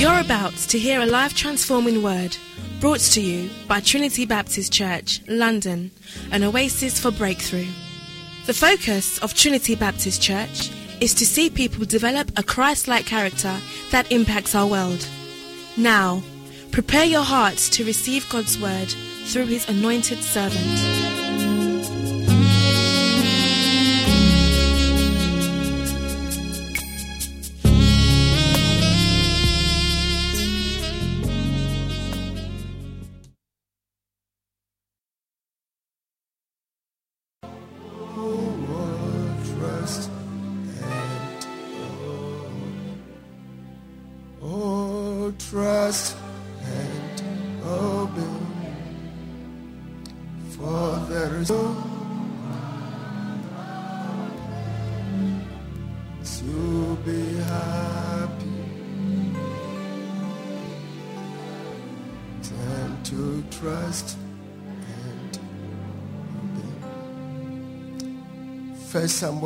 You're about to hear a life transforming word brought to you by Trinity Baptist Church, London, an oasis for breakthrough. The focus of Trinity Baptist Church is to see people develop a Christ like character that impacts our world. Now, prepare your hearts to receive God's word through his anointed servant.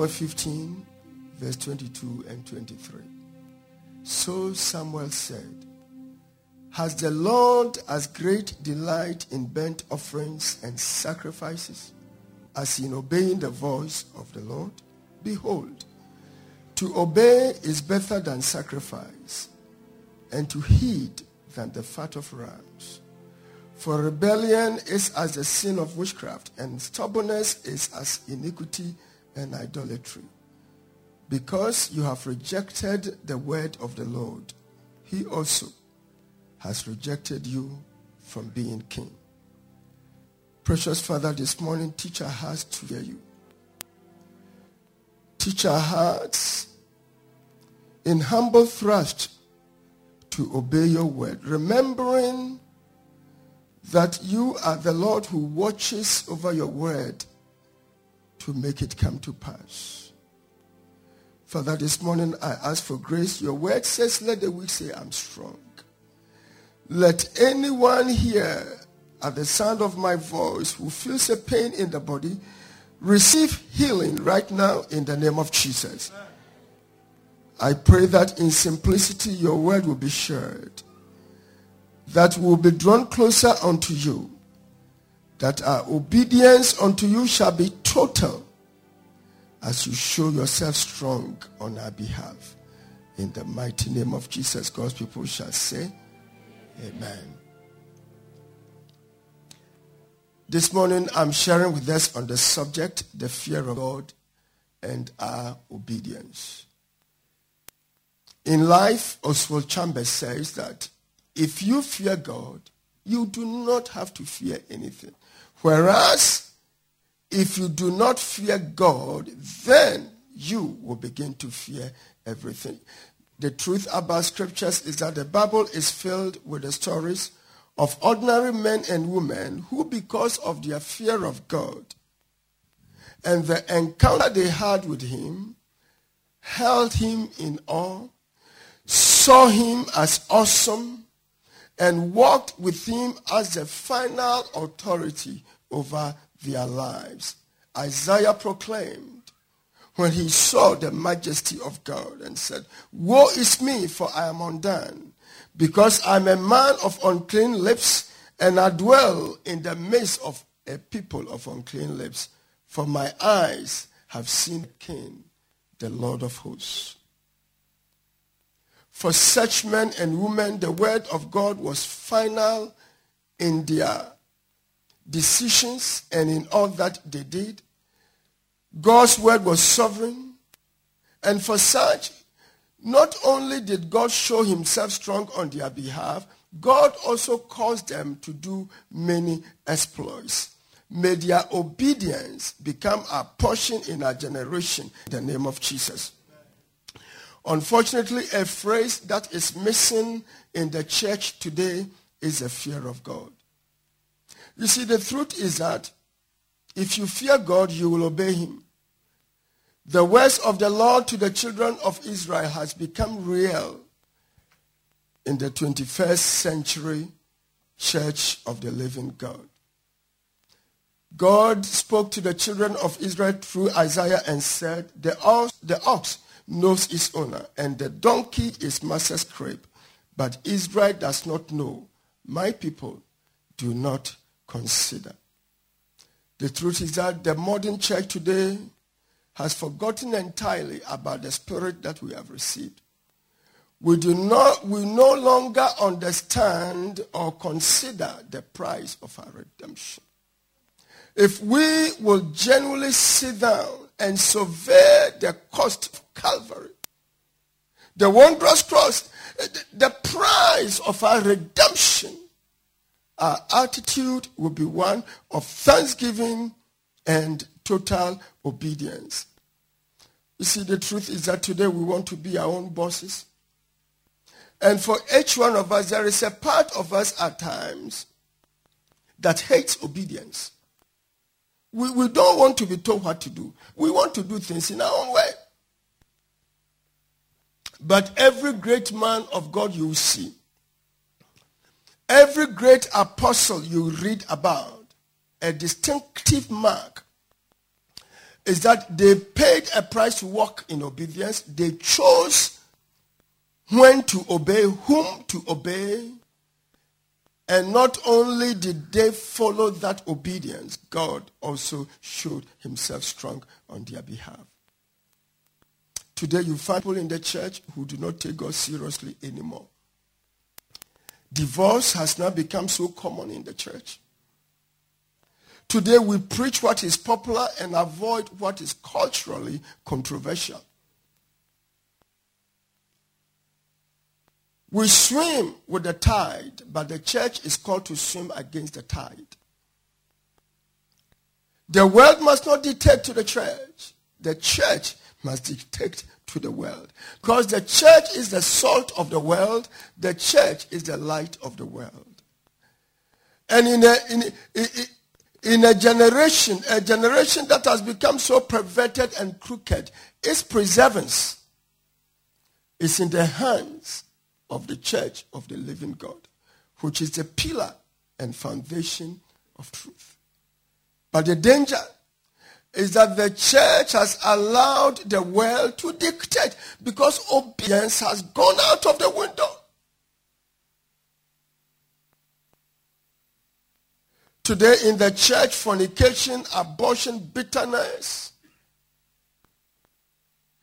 Samuel 15, verse 22 and 23. So Samuel said, Has the Lord as great delight in burnt offerings and sacrifices as in obeying the voice of the Lord? Behold, to obey is better than sacrifice, and to heed than the fat of rams. For rebellion is as the sin of witchcraft, and stubbornness is as iniquity and idolatry. Because you have rejected the word of the Lord, he also has rejected you from being king. Precious Father, this morning, teach our hearts to hear you. Teach our hearts in humble thrust to obey your word, remembering that you are the Lord who watches over your word to make it come to pass. Father, this morning I ask for grace. Your word says, let the weak say, I'm strong. Let anyone here at the sound of my voice who feels a pain in the body receive healing right now in the name of Jesus. I pray that in simplicity your word will be shared, that we will be drawn closer unto you, that our obedience unto you shall be total as you show yourself strong on our behalf. In the mighty name of Jesus, God's people shall say, Amen. This morning I'm sharing with us on the subject, the fear of God and our obedience. In life, Oswald Chambers says that if you fear God, you do not have to fear anything. Whereas, if you do not fear God, then you will begin to fear everything. The truth about scriptures is that the Bible is filled with the stories of ordinary men and women who, because of their fear of God and the encounter they had with him, held him in awe, saw him as awesome, and walked with him as the final authority over their lives. Isaiah proclaimed when he saw the majesty of God and said, Woe is me, for I am undone, because I'm a man of unclean lips, and I dwell in the midst of a people of unclean lips. For my eyes have seen King, the Lord of hosts. For such men and women, the word of God was final in their decisions and in all that they did. God's word was sovereign. And for such, not only did God show himself strong on their behalf, God also caused them to do many exploits. May their obedience become a portion in our generation in the name of Jesus. Unfortunately, a phrase that is missing in the church today is the fear of God. You see, the truth is that if you fear God, you will obey him. The words of the Lord to the children of Israel has become real in the 21st century church of the living God. God spoke to the children of Israel through Isaiah and said, the ox, the ox knows its owner, and the donkey is master's crib, but Israel does not know. My people do not consider. The truth is that the modern church today has forgotten entirely about the spirit that we have received. We do not we no longer understand or consider the price of our redemption. If we will genuinely sit down and survey the cost of Calvary, the wondrous cross, the price of our redemption, our attitude will be one of thanksgiving and total obedience. You see, the truth is that today we want to be our own bosses. And for each one of us, there is a part of us at times that hates obedience. We, we don't want to be told what to do. We want to do things in our own way. But every great man of God you see, every great apostle you read about, a distinctive mark is that they paid a price to walk in obedience. They chose when to obey, whom to obey. And not only did they follow that obedience, God also showed himself strong on their behalf. Today you find people in the church who do not take God seriously anymore. Divorce has now become so common in the church. Today we preach what is popular and avoid what is culturally controversial. We swim with the tide, but the church is called to swim against the tide. The world must not dictate to the church. The church must dictate to the world. Because the church is the salt of the world. The church is the light of the world. And in a, in, in, in a generation, a generation that has become so perverted and crooked, its preservance is in the hands of the church of the living God, which is the pillar and foundation of truth. But the danger is that the church has allowed the world to dictate because obedience has gone out of the window. Today in the church, fornication, abortion, bitterness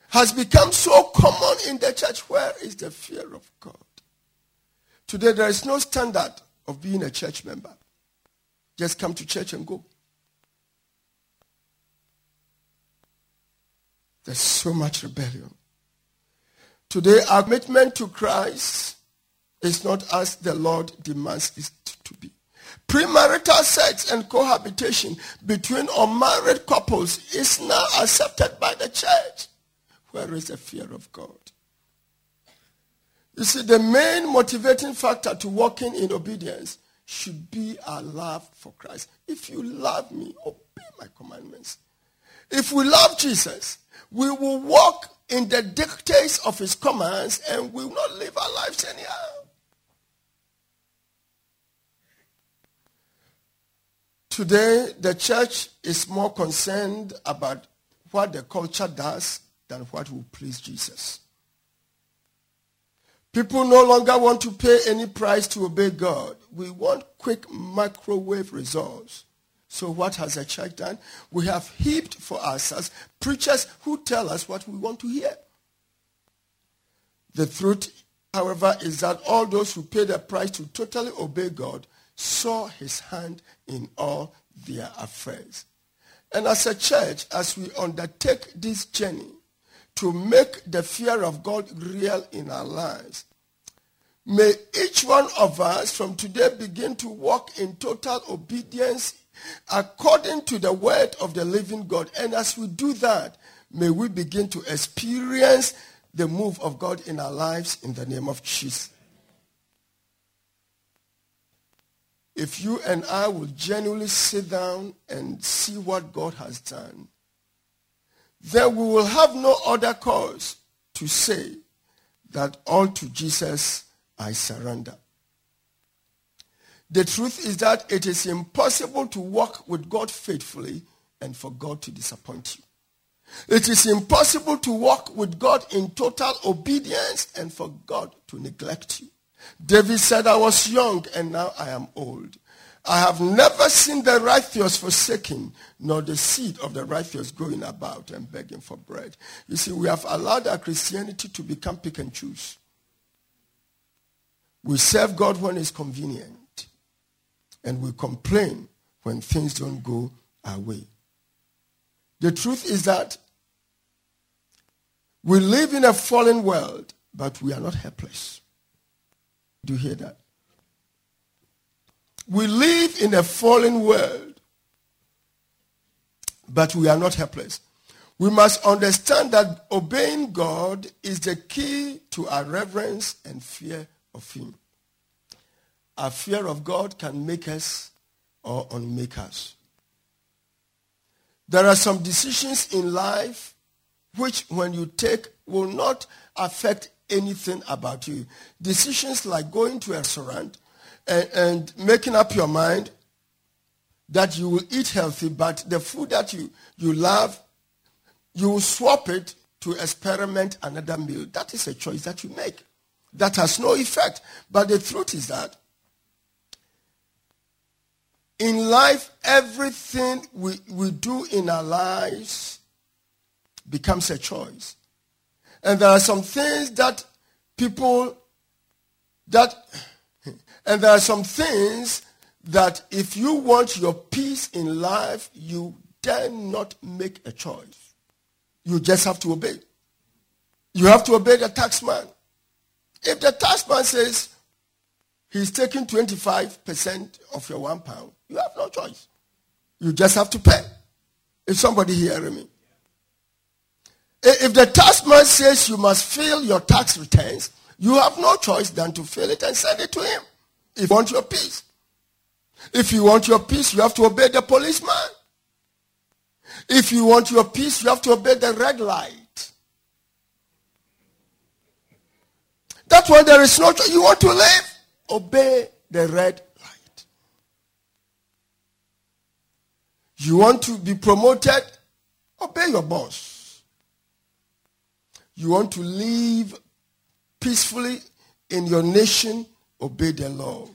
has become so common in the church. Where is the fear of God? Today there is no standard of being a church member. Just come to church and go. There's so much rebellion. Today, our commitment to Christ is not as the Lord demands it to be. Premarital sex and cohabitation between unmarried couples is now accepted by the church. Where is the fear of God? You see, the main motivating factor to walking in obedience should be our love for Christ. If you love me, obey my commandments. If we love Jesus, we will walk in the dictates of his commands and we will not live our lives anyhow. Today, the church is more concerned about what the culture does than what will please Jesus. People no longer want to pay any price to obey God. We want quick microwave results. So what has the church done? We have heaped for ourselves preachers who tell us what we want to hear. The truth, however, is that all those who paid the price to totally obey God saw his hand in all their affairs. And as a church, as we undertake this journey to make the fear of God real in our lives, may each one of us from today begin to walk in total obedience according to the word of the living God. And as we do that, may we begin to experience the move of God in our lives in the name of Jesus. If you and I will genuinely sit down and see what God has done, then we will have no other cause to say that all to Jesus I surrender. The truth is that it is impossible to walk with God faithfully and for God to disappoint you. It is impossible to walk with God in total obedience and for God to neglect you. David said, I was young and now I am old. I have never seen the righteous forsaken, nor the seed of the righteous going about and begging for bread. You see, we have allowed our Christianity to become pick and choose. We serve God when it's convenient, and we complain when things don't go our way. The truth is that we live in a fallen world, but we are not helpless. Do you hear that? We live in a fallen world, but we are not helpless. We must understand that obeying God is the key to our reverence and fear of Him. Our fear of God can make us or unmake us. There are some decisions in life which, when you take, will not affect anything about you. Decisions like going to a restaurant and, and making up your mind that you will eat healthy, but the food that you, you love, you will swap it to experiment another meal. That is a choice that you make. That has no effect. But the truth is that in life, everything we, we do in our lives becomes a choice. And there are some things that people that and there are some things that if you want your peace in life, you dare not make a choice. You just have to obey. You have to obey the taxman. If the taxman says he's taking 25% of your one pound, you have no choice. You just have to pay. Is somebody hearing me? If the taxman says you must fill your tax returns, you have no choice than to fill it and send it to him. If you want your peace. If you want your peace, you have to obey the policeman. If you want your peace, you have to obey the red light. That's why there is no choice. You want to live? Obey the red light. You want to be promoted? Obey your boss. You want to live peacefully in your nation? obey the law.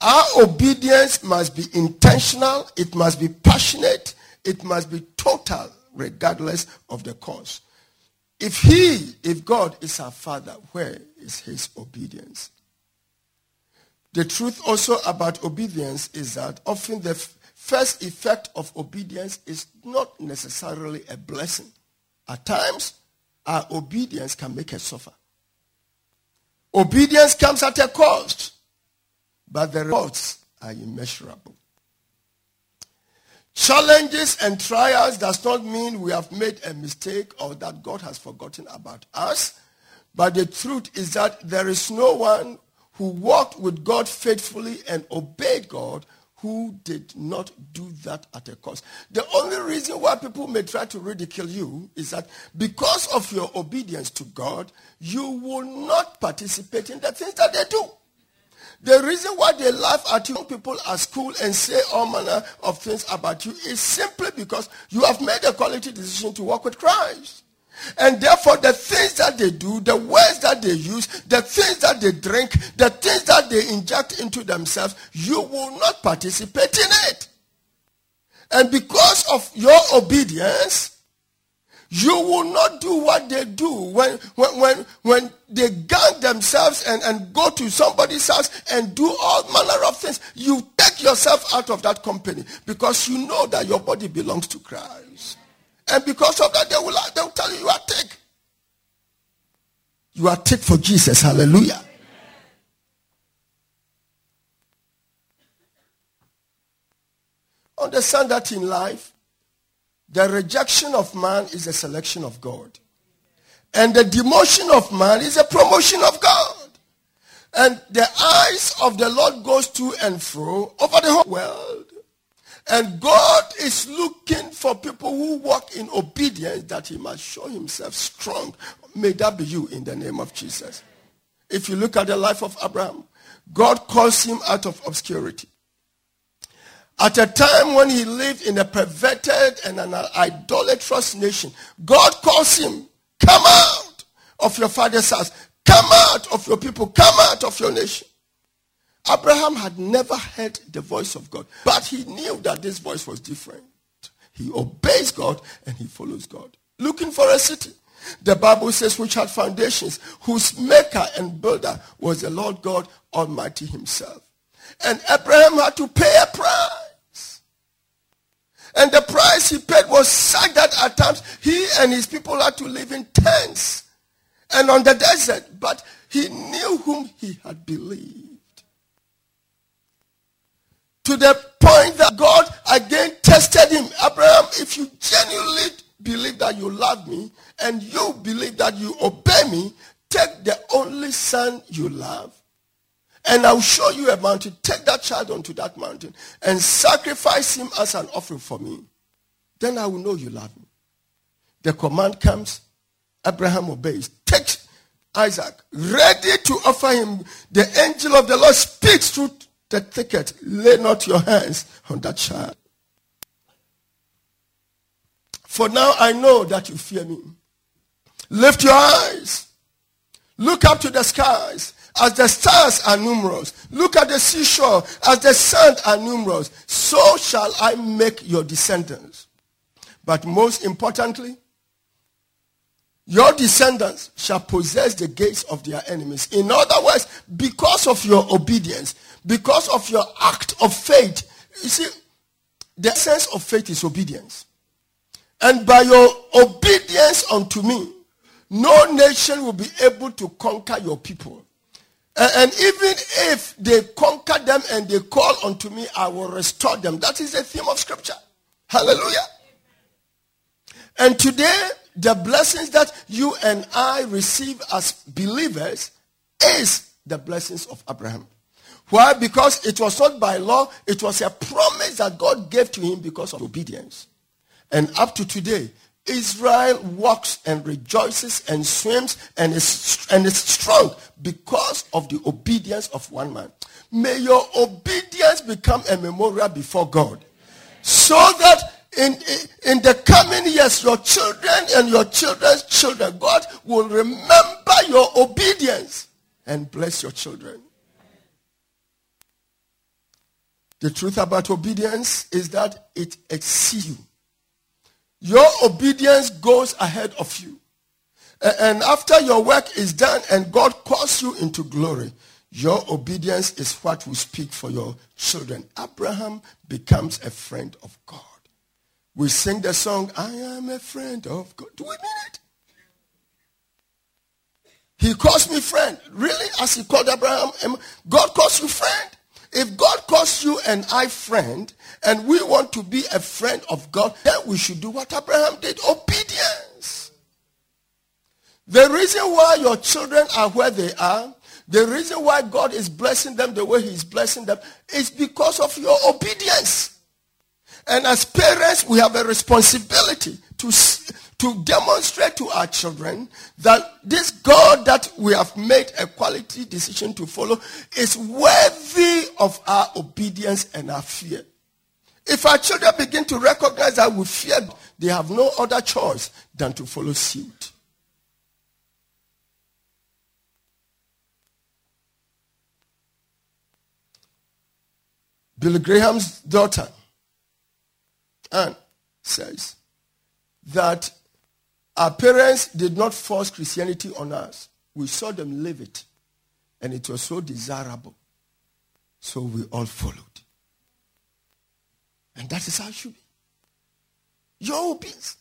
Our obedience must be intentional, it must be passionate, it must be total, regardless of the cause. If He, if God is our Father, where is His obedience? The truth also about obedience is that often the f- first effect of obedience is not necessarily a blessing. At times, our obedience can make us suffer. Obedience comes at a cost, but the rewards are immeasurable. Challenges and trials does not mean we have made a mistake or that God has forgotten about us. But the truth is that there is no one who walked with God faithfully and obeyed God who did not do that at a cost. The only reason why people may try to ridicule you is that because of your obedience to God, you will not participate in the things that they do. The reason why they laugh at young people at school and say all manner of things about you is simply because you have made a quality decision to walk with Christ. And therefore, the things that they do, the words that they use, the things that they drink, the things that they inject into themselves, you will not participate in it. And because of your obedience, you will not do what they do when, when, when, when they gang themselves and, and go to somebody's house and do all manner of things. You take yourself out of that company because you know that your body belongs to Christ. And because of that, they will, they will tell you you are thick. You are thick for Jesus. Hallelujah. Understand that in life, the rejection of man is a selection of God. And the demotion of man is a promotion of God. And the eyes of the Lord goes to and fro over the whole world and God is looking for people who walk in obedience that he must show himself strong. May that be you in the name of Jesus. If you look at the life of Abraham, God calls him out of obscurity. At a time when he lived in a perverted and an idolatrous nation, God calls him, come out of your father's house. Come out of your people. Come out of your nation. Abraham had never heard the voice of God, but he knew that this voice was different. He obeys God and he follows God. Looking for a city. The Bible says, which had foundations, whose maker and builder was the Lord God Almighty himself. And Abraham had to pay a price. And the price he paid was such that at times he and his people had to live in tents and on the desert. But he knew whom he had believed. To the point that God again tested him. Abraham, if you genuinely believe that you love me and you believe that you obey me, take the only son you love and I'll show you a mountain. Take that child onto that mountain and sacrifice him as an offering for me. Then I will know you love me. The command comes. Abraham obeys. Takes Isaac, ready to offer him. The angel of the Lord speaks through the thicket. Lay not your hands on that child. For now I know that you fear me. Lift your eyes. Look up to the skies as the stars are numerous. Look at the seashore as the sand are numerous. So shall I make your descendants. But most importantly, your descendants shall possess the gates of their enemies. In other words, because of your obedience, because of your act of faith, you see, the essence of faith is obedience. And by your obedience unto me, no nation will be able to conquer your people. And even if they conquer them and they call unto me, I will restore them. That is the theme of scripture. Hallelujah. And today, the blessings that you and I receive as believers is the blessings of Abraham. Why? Because it was not by law, it was a promise that God gave to him because of obedience. And up to today, Israel walks and rejoices and swims and is, and is strong because of the obedience of one man. May your obedience become a memorial before God. So that in, in the coming years, your children and your children's children, God will remember your obedience and bless your children. The truth about obedience is that it exceeds you. Your obedience goes ahead of you. And after your work is done and God calls you into glory, your obedience is what will speak for your children. Abraham becomes a friend of God. We sing the song, I am a friend of God. Do we mean it? He calls me friend. Really? As he called Abraham, God calls you friend. If God calls you and I friend, and we want to be a friend of God, then we should do what Abraham did obedience. The reason why your children are where they are, the reason why God is blessing them the way He's blessing them, is because of your obedience. And as parents, we have a responsibility to to demonstrate to our children that this God that we have made a quality decision to follow is worthy of our obedience and our fear. If our children begin to recognize that we fear, they have no other choice than to follow suit. Billy Graham's daughter, Anne, says that our parents did not force Christianity on us. We saw them live it. And it was so desirable. So we all followed. And that is how it should be. Your obedience.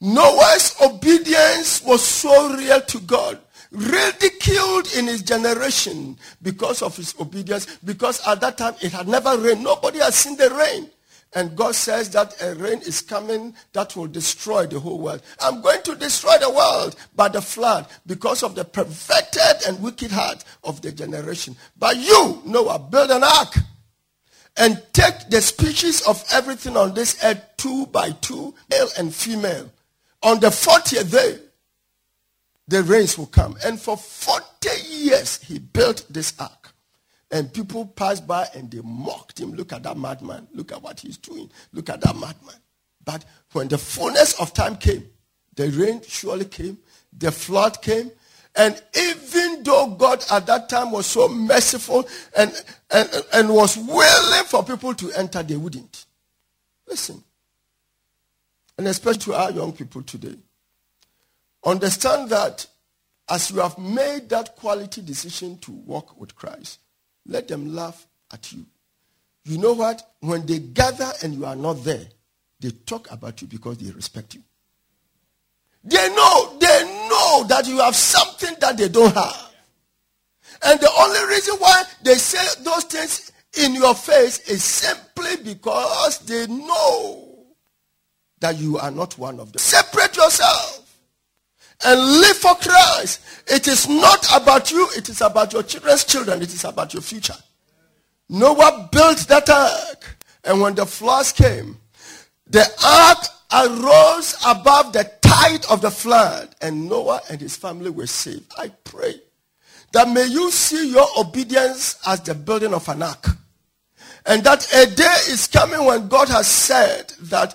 Noah's obedience was so real to God, ridiculed in his generation because of his obedience, because at that time it had never rained. Nobody had seen the rain. And God says that a rain is coming that will destroy the whole world. I'm going to destroy the world by the flood because of the perverted and wicked heart of the generation. But you, Noah, build an ark and take the species of everything on this earth two by two, male and female. On the 40th day, the rains will come. And for 40 years, he built this ark. And people passed by and they mocked him. Look at that madman. Look at what he's doing. Look at that madman. But when the fullness of time came, the rain surely came, the flood came, And even though God at that time was so merciful and, and, and was willing for people to enter, they wouldn't. Listen. And especially to our young people today. Understand that as you have made that quality decision to walk with Christ, let them laugh at you. You know what? When they gather and you are not there, they talk about you because they respect you. They know, they know that you have something that they don't have. And the only reason why they say those things in your face is simply because they know that you are not one of them. Separate yourself and live for Christ. It is not about you, it is about your children's children, it is about your future. Noah built that ark, and when the floods came, the ark arose above the tide of the flood, and Noah and his family were saved. I pray that may you see your obedience as the building of an ark. And that a day is coming when God has said that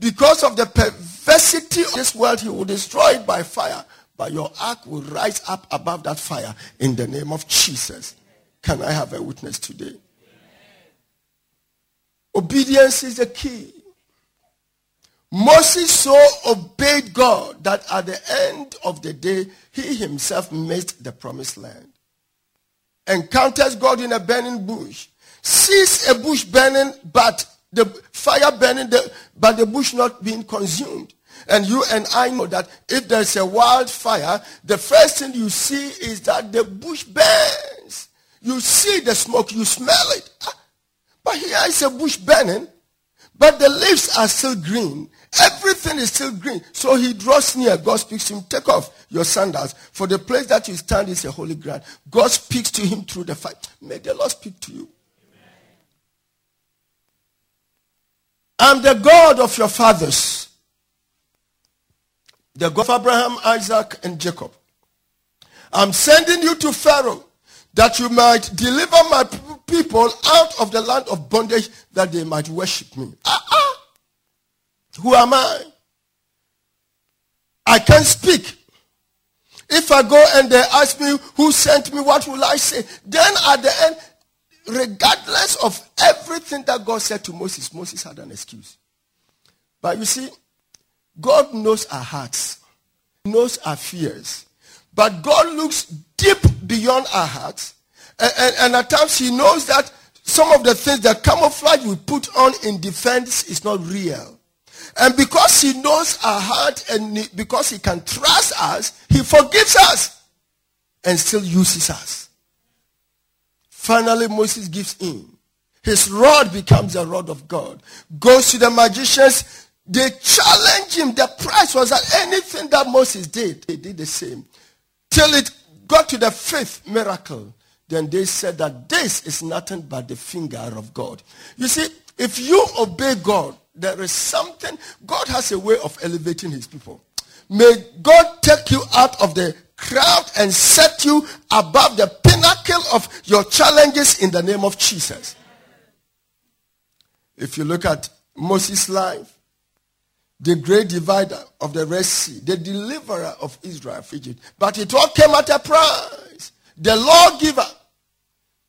because of the perversity of this world, he will destroy it by fire. But your ark will rise up above that fire in the name of Jesus. Can I have a witness today? Obedience is the key. Moses so obeyed God that at the end of the day, he himself missed the promised land. Encounters God in a burning bush. Sees a bush burning, but the fire burning, the, but the bush not being consumed. And you and I know that if there's a wildfire, the first thing you see is that the bush burns. You see the smoke, you smell it. Ah, but here is a bush burning, but the leaves are still green. Everything is still green. So he draws near. God speaks to him, take off your sandals. For the place that you stand is a holy ground. God speaks to him through the fire. May the Lord speak to you. I'm the God of your fathers. The God of Abraham, Isaac, and Jacob. I'm sending you to Pharaoh that you might deliver my people out of the land of bondage that they might worship me. Uh-uh. Who am I? I can't speak. If I go and they ask me who sent me, what will I say? Then at the end, regardless of everything that God said to Moses, Moses had an excuse. But you see, God knows our hearts, knows our fears. But God looks deep beyond our hearts. And, and, and, at times he knows that some of the things that camouflage we put on in defense is not real. And because he knows our heart and because he can trust us, he forgives us and still uses us. Finally, Moses gives in. His rod becomes a rod of God. Goes to the magicians. They challenge him. The price was that anything that Moses did, they did the same. Till it got to the fifth miracle. Then they said that this is nothing but the finger of God. You see, if you obey God, there is something, God has a way of elevating his people. May God take you out of the crowd and set you above the pinnacle of your challenges in the name of Jesus. If you look at Moses' life, the great divider of the Red Sea, the deliverer of Israel Egypt, but it all came at a price. The lawgiver,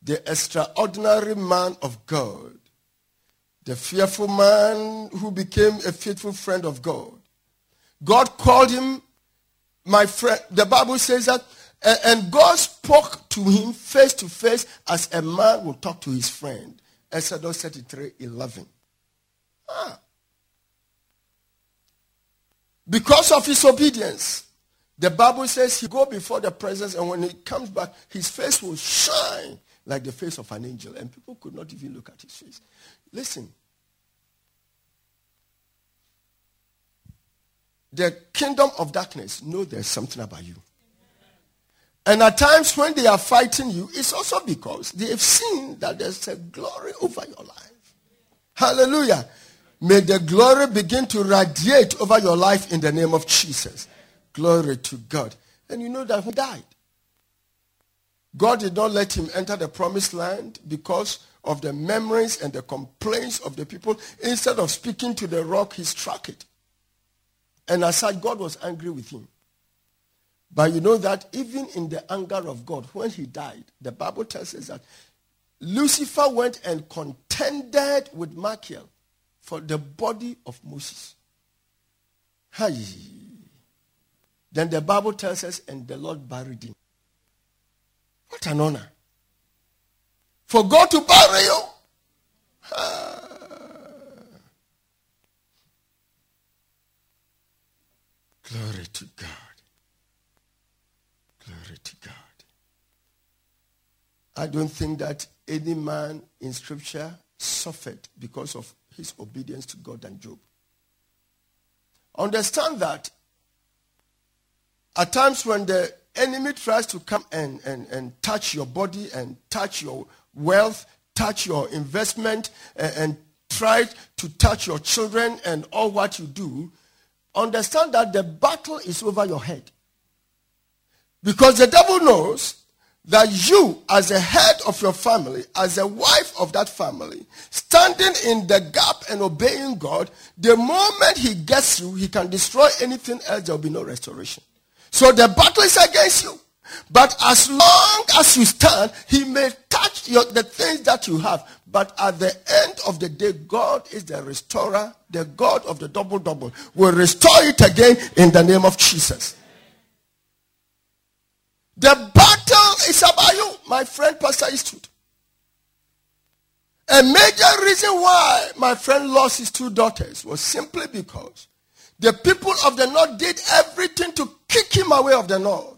the extraordinary man of God, the fearful man who became a faithful friend of God. God called him my friend, the Bible says that, and God spoke to him face to face as a man will talk to his friend. Exodus 33 11. Ah. Because of his obedience, the Bible says he go before the presence and when he comes back, his face will shine like the face of an angel. And people could not even look at his face. Listen, the kingdom of darkness know there's something about you. And at times when they are fighting you, it's also because they have seen that there's a glory over your life. Hallelujah. May the glory begin to radiate over your life in the name of Jesus. Glory to God. And you know that he died. God did not let him enter the promised land because of the memories and the complaints of the people. Instead of speaking to the rock, he struck it. And as such, God was angry with him. But you know that even in the anger of God, when he died, the Bible tells us that Lucifer went and contended with Michael for the body of Moses. Hi. Then the Bible tells us, and the Lord buried him. What an honor. For God to bury you. Ah. Glory to God. Glory to God. I don't think that any man in scripture suffered because of his obedience to God and Job. Understand that at times when the enemy tries to come and, and, and touch your body and touch your wealth, touch your investment, and, and try to touch your children and all what you do, understand that the battle is over your head. Because the devil knows that you, as a head of your family, as a wife of that family, standing in the gap and obeying God, the moment he gets you, he can destroy anything else, there will be no restoration. So the battle is against you. But as long as you stand, he may touch your, the things that you have. But at the end of the day, God is the restorer, the God of the double double, will restore it again in the name of Jesus. The battle is about you, my friend Pastor Eastwood. A major reason why my friend lost his two daughters was simply because the people of the north did everything to kick him away of the north.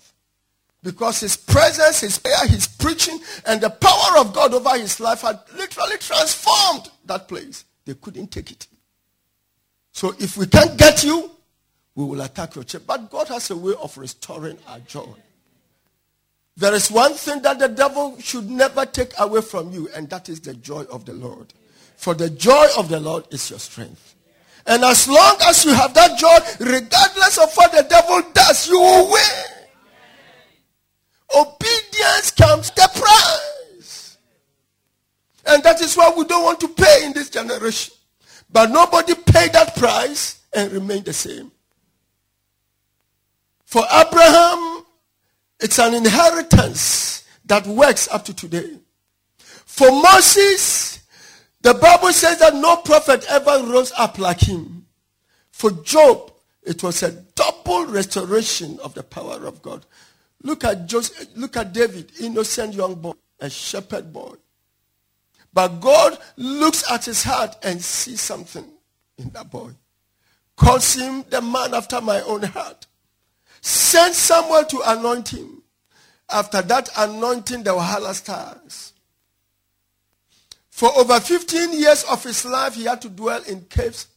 Because his presence, his prayer, his preaching, and the power of God over his life had literally transformed that place. They couldn't take it. So if we can't get you, we will attack your church. But God has a way of restoring our joy. There is one thing that the devil should never take away from you, and that is the joy of the Lord. For the joy of the Lord is your strength. And as long as you have that joy, regardless of what the devil does, you will win. Obedience comes the price. And that is why we don't want to pay in this generation. But nobody paid that price and remained the same. For Abraham, it's an inheritance that works up to today. For Moses, the Bible says that no prophet ever rose up like him. For Job, it was a double restoration of the power of God. Look at Joseph, look at David, innocent young boy, a shepherd boy. But God looks at his heart and sees something in that boy. Calls him the man after my own heart. Sent Samuel to anoint him. After that anointing, the Wahala stars. For over 15 years of his life, he had to dwell in caves,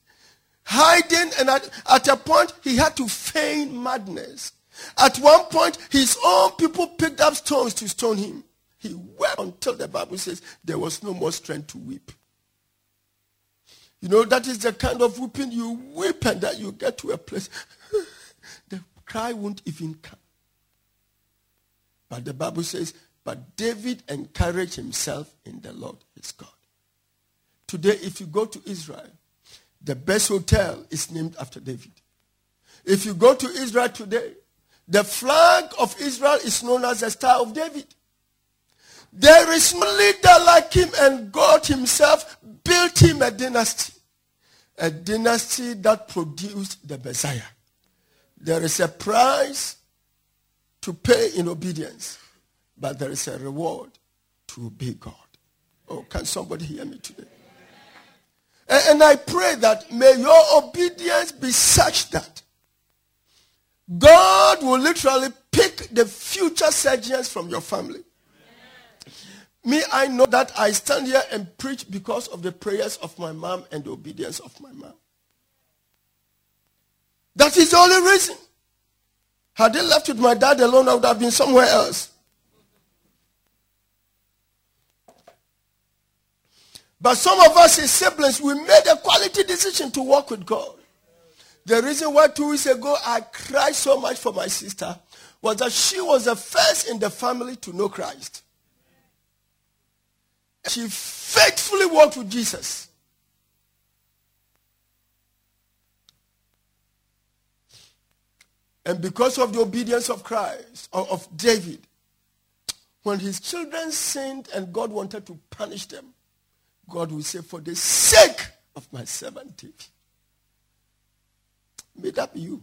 hiding, and at, at a point, he had to feign madness. At one point, his own people picked up stones to stone him. He wept until the Bible says there was no more strength to weep. You know, that is the kind of weeping you weep and that you get to a place. the cry won't even come. But the Bible says, but David encouraged himself in the Lord his God. Today, if you go to Israel, the best hotel is named after David. If you go to Israel today, the flag of Israel is known as the Star of David. There is no leader like him, and God himself built him a dynasty. A dynasty that produced the Messiah. There is a price to pay in obedience, but there is a reward to obey God. Oh, can somebody hear me today? And, and I pray that may your obedience be such that God will literally pick the future surgeons from your family. Me, I know that I stand here and preach because of the prayers of my mom and the obedience of my mom. That is the only reason. Had they left with my dad alone, I would have been somewhere else. But some of us as siblings, we made a quality decision to walk with God. The reason why two weeks ago I cried so much for my sister was that she was the first in the family to know Christ. She faithfully walked with Jesus. And because of the obedience of Christ, of, of David, when his children sinned and God wanted to punish them, God will say, for the sake of my servant David. May that be you.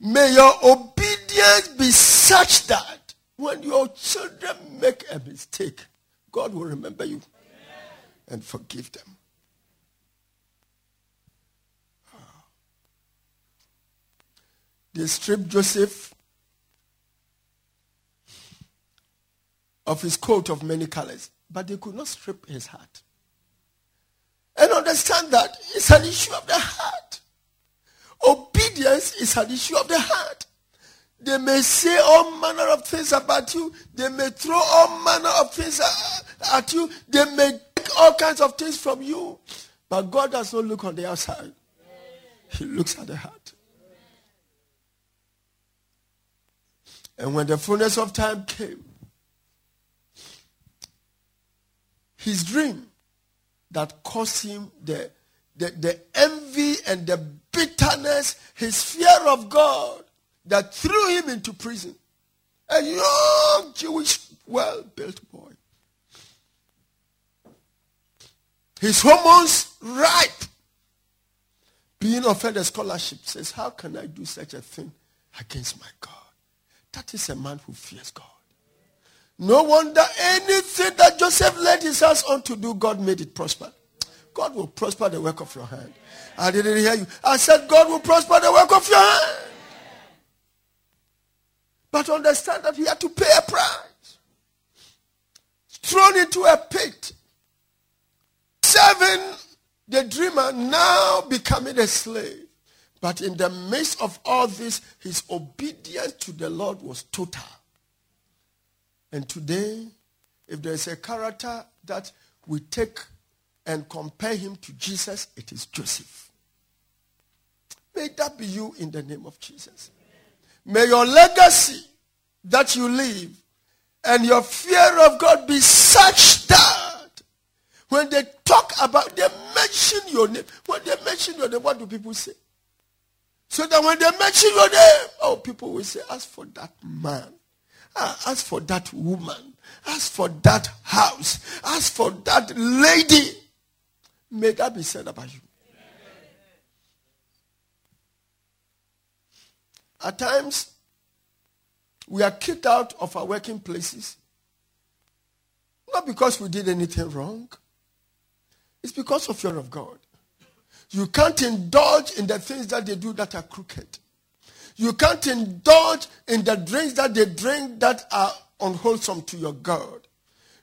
May your obedience be such that when your children make a mistake, God will remember you and forgive them. Ah. They stripped Joseph of his coat of many colors, but they could not strip his heart. And understand that it's an issue of the heart. Obedience is an issue of the heart. They may say all manner of things about you. They may throw all manner of things at you. They may take all kinds of things from you. But God does not look on the outside. He looks at the heart. And when the fullness of time came, his dream that caused him the, the, the envy and the bitterness, his fear of God that threw him into prison. A young Jewish, well built boy. His hormones ripe. Being offered a scholarship says, How can I do such a thing against my God? That is a man who fears God. No wonder anything that Joseph led his hands on to do, God made it prosper. God will prosper the work of your hand. I didn't hear you. I said, God will prosper the work of your hand. But understand that he had to pay a price. Thrown into a pit. Serving the dreamer, now becoming a slave. But in the midst of all this, his obedience to the Lord was total. And today, if there's a character that we take and compare him to Jesus, it is Joseph. May that be you in the name of Jesus. May your legacy that you leave and your fear of God be such that when they talk about, they mention your name. When they mention your name, what do people say? So that when they mention your name, oh, people will say, as for that man, ah, as for that woman, as for that house, as for that lady, may that be said about you. At times, we are kicked out of our working places. Not because we did anything wrong. It's because of fear of God. You can't indulge in the things that they do that are crooked. You can't indulge in the drinks that they drink that are unwholesome to your God.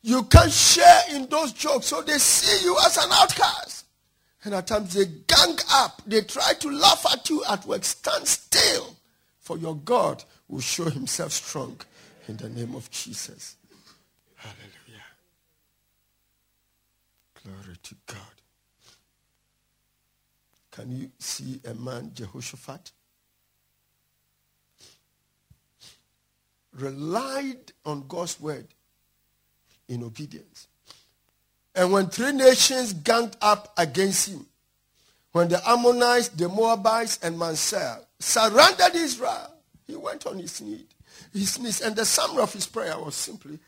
You can't share in those jokes, so they see you as an outcast. And at times they gang up. They try to laugh at you at work. Stand still, for your God will show himself strong in the name of Jesus. Hallelujah. Glory to God. Can you see a man, Jehoshaphat? Relied on God's word in obedience. And when three nations ganged up against him, when the Ammonites, the Moabites, and Mansah surrounded Israel, he went on his knees. His knees, and the summary of his prayer was simply,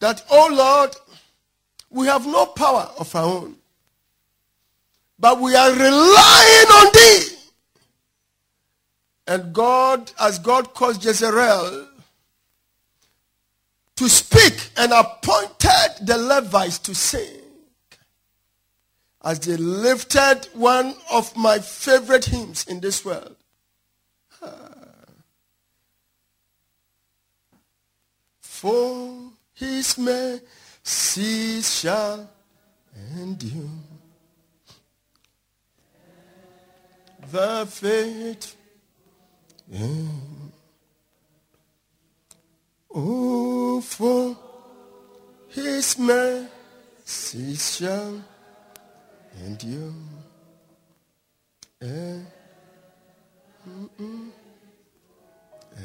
that, oh Lord, we have no power of our own, but we are relying on thee. And God, as God caused Jahaziel to speak and appointed the Levites to sing, as they lifted one of my favorite hymns in this world. For his mercy shall endure. The faith Oh, for his mercy shall endure. Mm, mm, eh,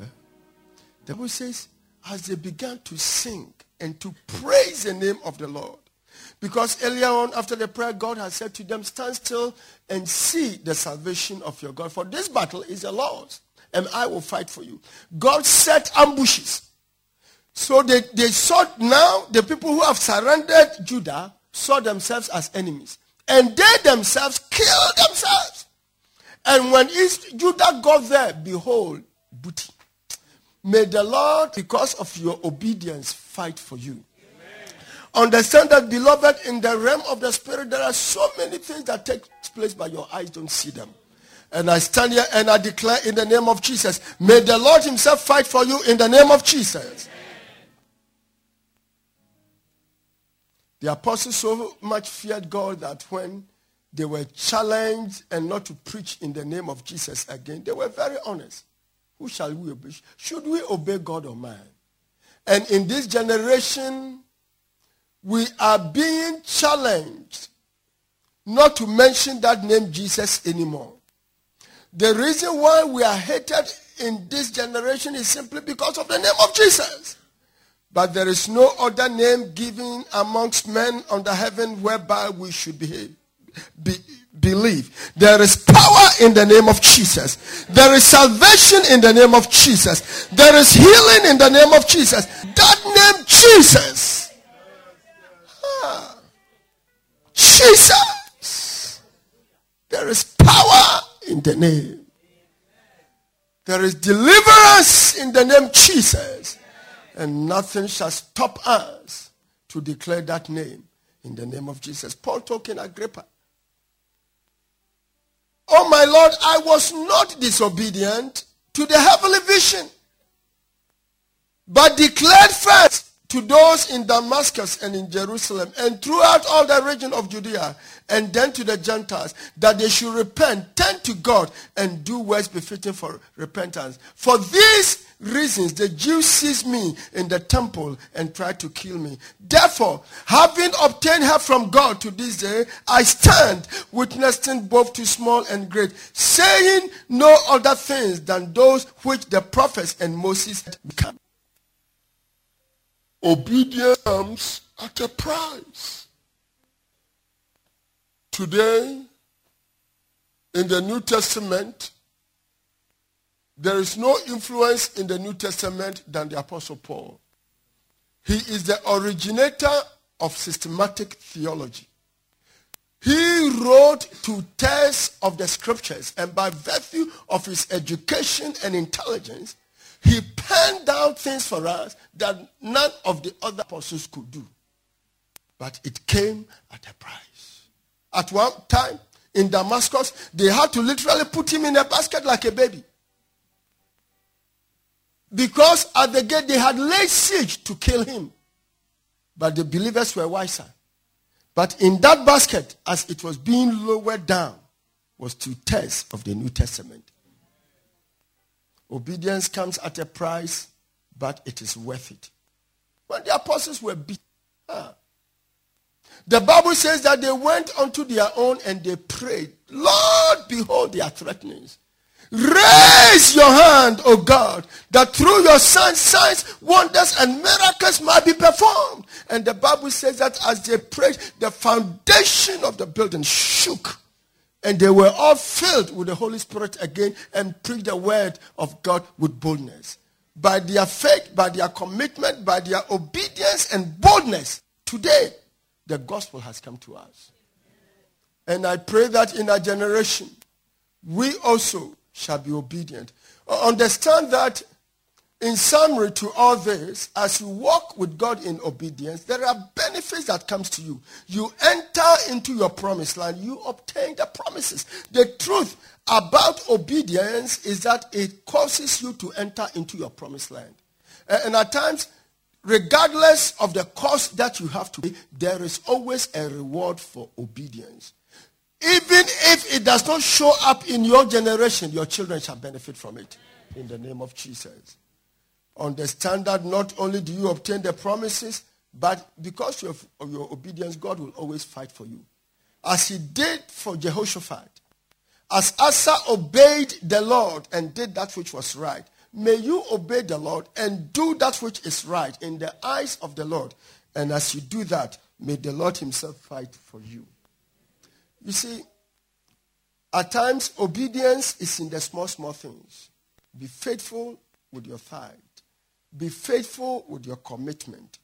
eh. The Bible says, as they began to sing, and to praise the name of the Lord. Because earlier on, after the prayer, God has said to them, stand still and see the salvation of your God. For this battle is the Lord's, and I will fight for you. God set ambushes. So they, they saw now the people who have surrendered Judah saw themselves as enemies. And they themselves killed themselves. And when East, Judah got there, behold, booty. May the Lord, because of your obedience, fight for you. Understand that, beloved, in the realm of the spirit, there are so many things that take place, but your eyes don't see them. And I stand here and I declare in the name of Jesus, may the Lord himself fight for you in the name of Jesus. The apostles so much feared God that when they were challenged and not to preach in the name of Jesus again, they were very honest. Who shall we obey? Should we obey God or man? And in this generation, we are being challenged not to mention that name Jesus anymore. The reason why we are hated in this generation is simply because of the name of Jesus. But there is no other name given amongst men under heaven whereby we should behave, be, believe. There is power in the name of Jesus. There is salvation in the name of Jesus. There is healing in the name of Jesus. That name, Jesus Jesus. There is power in the name. There is deliverance in the name Jesus. And nothing shall stop us to declare that name in the name of Jesus. Paul talking Agrippa. Oh my Lord, I was not disobedient to the heavenly vision, but declared first to those in Damascus and in Jerusalem and throughout all the region of Judea and then to the Gentiles that they should repent, turn to God and do works befitting for repentance. For these reasons the Jews seized me in the temple and tried to kill me. Therefore, having obtained help from God to this day, I stand witnessing both to small and great, saying no other things than those which the prophets and Moses had become obedience at a price. Today, in the New Testament, there is no influence in the New Testament than the Apostle Paul. He is the originator of systematic theology. He wrote two tests of the scriptures, and by virtue of his education and intelligence, he penned down things for us that none of the other apostles could do. But it came at a price. At one time in Damascus, they had to literally put him in a basket like a baby. Because at the gate they had laid siege to kill him. But the believers were wiser. But in that basket, as it was being lowered down, was two tests of the New Testament. Obedience comes at a price, but it is worth it. When the apostles were beat, ah, the Bible says that they went unto their own and they prayed, Lord, behold their threatenings. Raise your hand, O God, that through your son, signs, wonders, and miracles might be performed. And the Bible says that as they prayed, the foundation of the building shook. And they were all filled with the Holy Spirit again and preached the word of God with boldness. By their faith, by their commitment, by their obedience and boldness, today the gospel has come to us. And I pray that in our generation, we also shall be obedient. Uh, understand that in summary to all this, as you walk with God in obedience, there are benefits that comes to you. You enter into your promised land. You obtain the promises. The truth about obedience is that it causes you to enter into your promised land. And at times, regardless of the cost that you have to pay, there is always a reward for obedience. Even if it does not show up in your generation, your children shall benefit from it. In the name of Jesus. Understand that not only do you obtain the promises, but because of your obedience, God will always fight for you. As he did for Jehoshaphat. As Asa obeyed the Lord and did that which was right, May you obey the Lord and do that which is right in the eyes of the Lord. And as you do that, may the Lord himself fight for you. You see, at times, obedience is in the small, small things. Be faithful with your tithe. Be faithful with your commitment.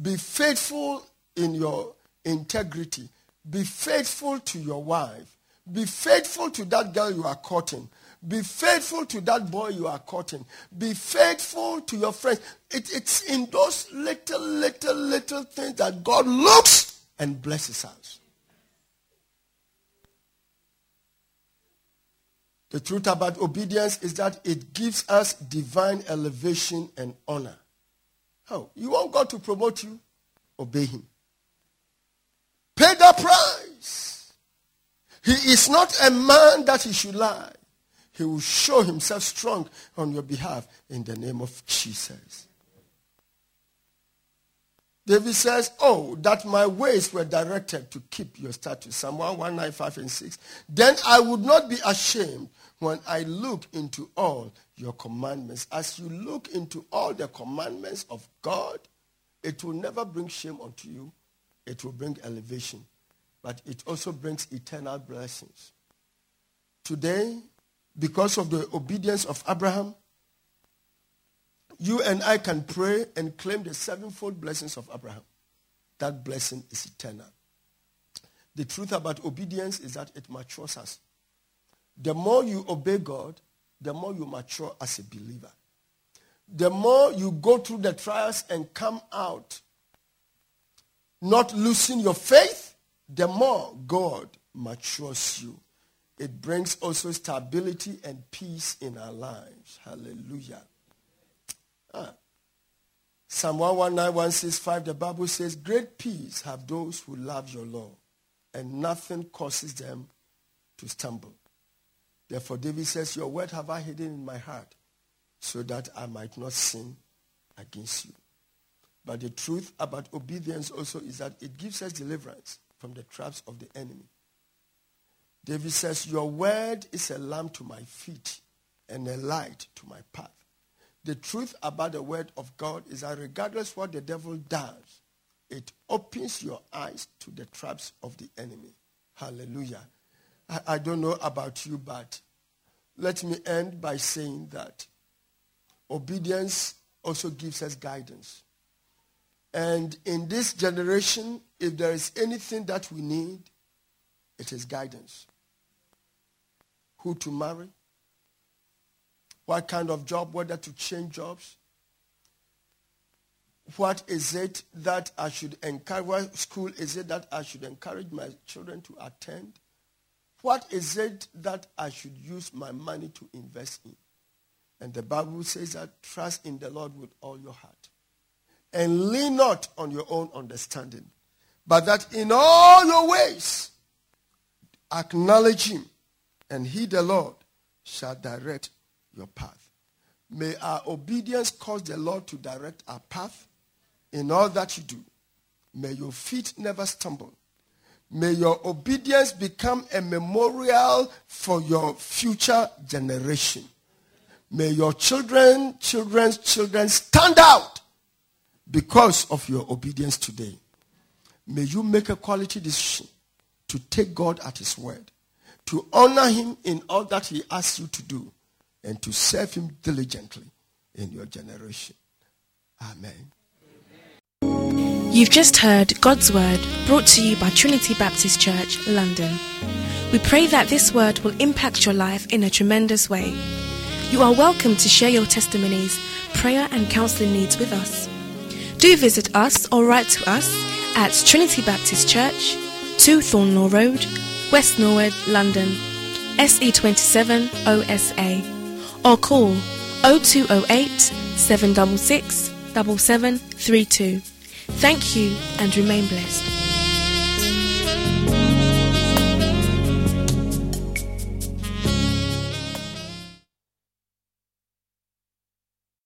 Be faithful in your integrity. Be faithful to your wife. Be faithful to that girl you are courting. Be faithful to that boy you are courting. Be faithful to your friends. It, it's in those little, little, little things that God looks and blesses us. The truth about obedience is that it gives us divine elevation and honor. How? You want God to promote you? Obey Him. Pay the price. He is not a man that he should lie. He will show himself strong on your behalf in the name of Jesus. David says, Oh, that my ways were directed to keep your statutes. Psalm 195 and 6. Then I would not be ashamed when I look into all your commandments. As you look into all the commandments of God, it will never bring shame unto you. It will bring elevation. But it also brings eternal blessings. Today, because of the obedience of Abraham, you and I can pray and claim the sevenfold blessings of Abraham. That blessing is eternal. The truth about obedience is that it matures us. The more you obey God, the more you mature as a believer. The more you go through the trials and come out not losing your faith, the more God matures you. It brings also stability and peace in our lives. Hallelujah. Ah. Psalm 119, 165, the Bible says, Great peace have those who love your law, and nothing causes them to stumble. Therefore, David says, Your word have I hidden in my heart, so that I might not sin against you. But the truth about obedience also is that it gives us deliverance from the traps of the enemy. David says, Your word is a lamp to my feet and a light to my path. The truth about the word of God is that regardless what the devil does, it opens your eyes to the traps of the enemy. Hallelujah. I, I don't know about you, but let me end by saying that obedience also gives us guidance. And in this generation, if there is anything that we need, it is guidance who to marry, what kind of job, whether to change jobs. What is it that I should encourage? What school is it that I should encourage my children to attend? What is it that I should use my money to invest in? And the Bible says that trust in the Lord with all your heart. And lean not on your own understanding, but that in all your ways acknowledge him and he, the Lord, shall direct your path. May our obedience cause the Lord to direct our path in all that you do. May your feet never stumble. May your obedience become a memorial for your future generation. May your children, children's children stand out because of your obedience today. May you make a quality decision to take God at his word to honor him in all that he asks you to do and to serve him diligently in your generation. Amen. You've just heard God's Word brought to you by Trinity Baptist Church, London. We pray that this word will impact your life in a tremendous way. You are welcome to share your testimonies, prayer, and counseling needs with us. Do visit us or write to us at Trinity Baptist Church, 2 Thornlaw Road, West Norwood, London, SE27 OSA, or call 0208 766 7732. Thank you and remain blessed.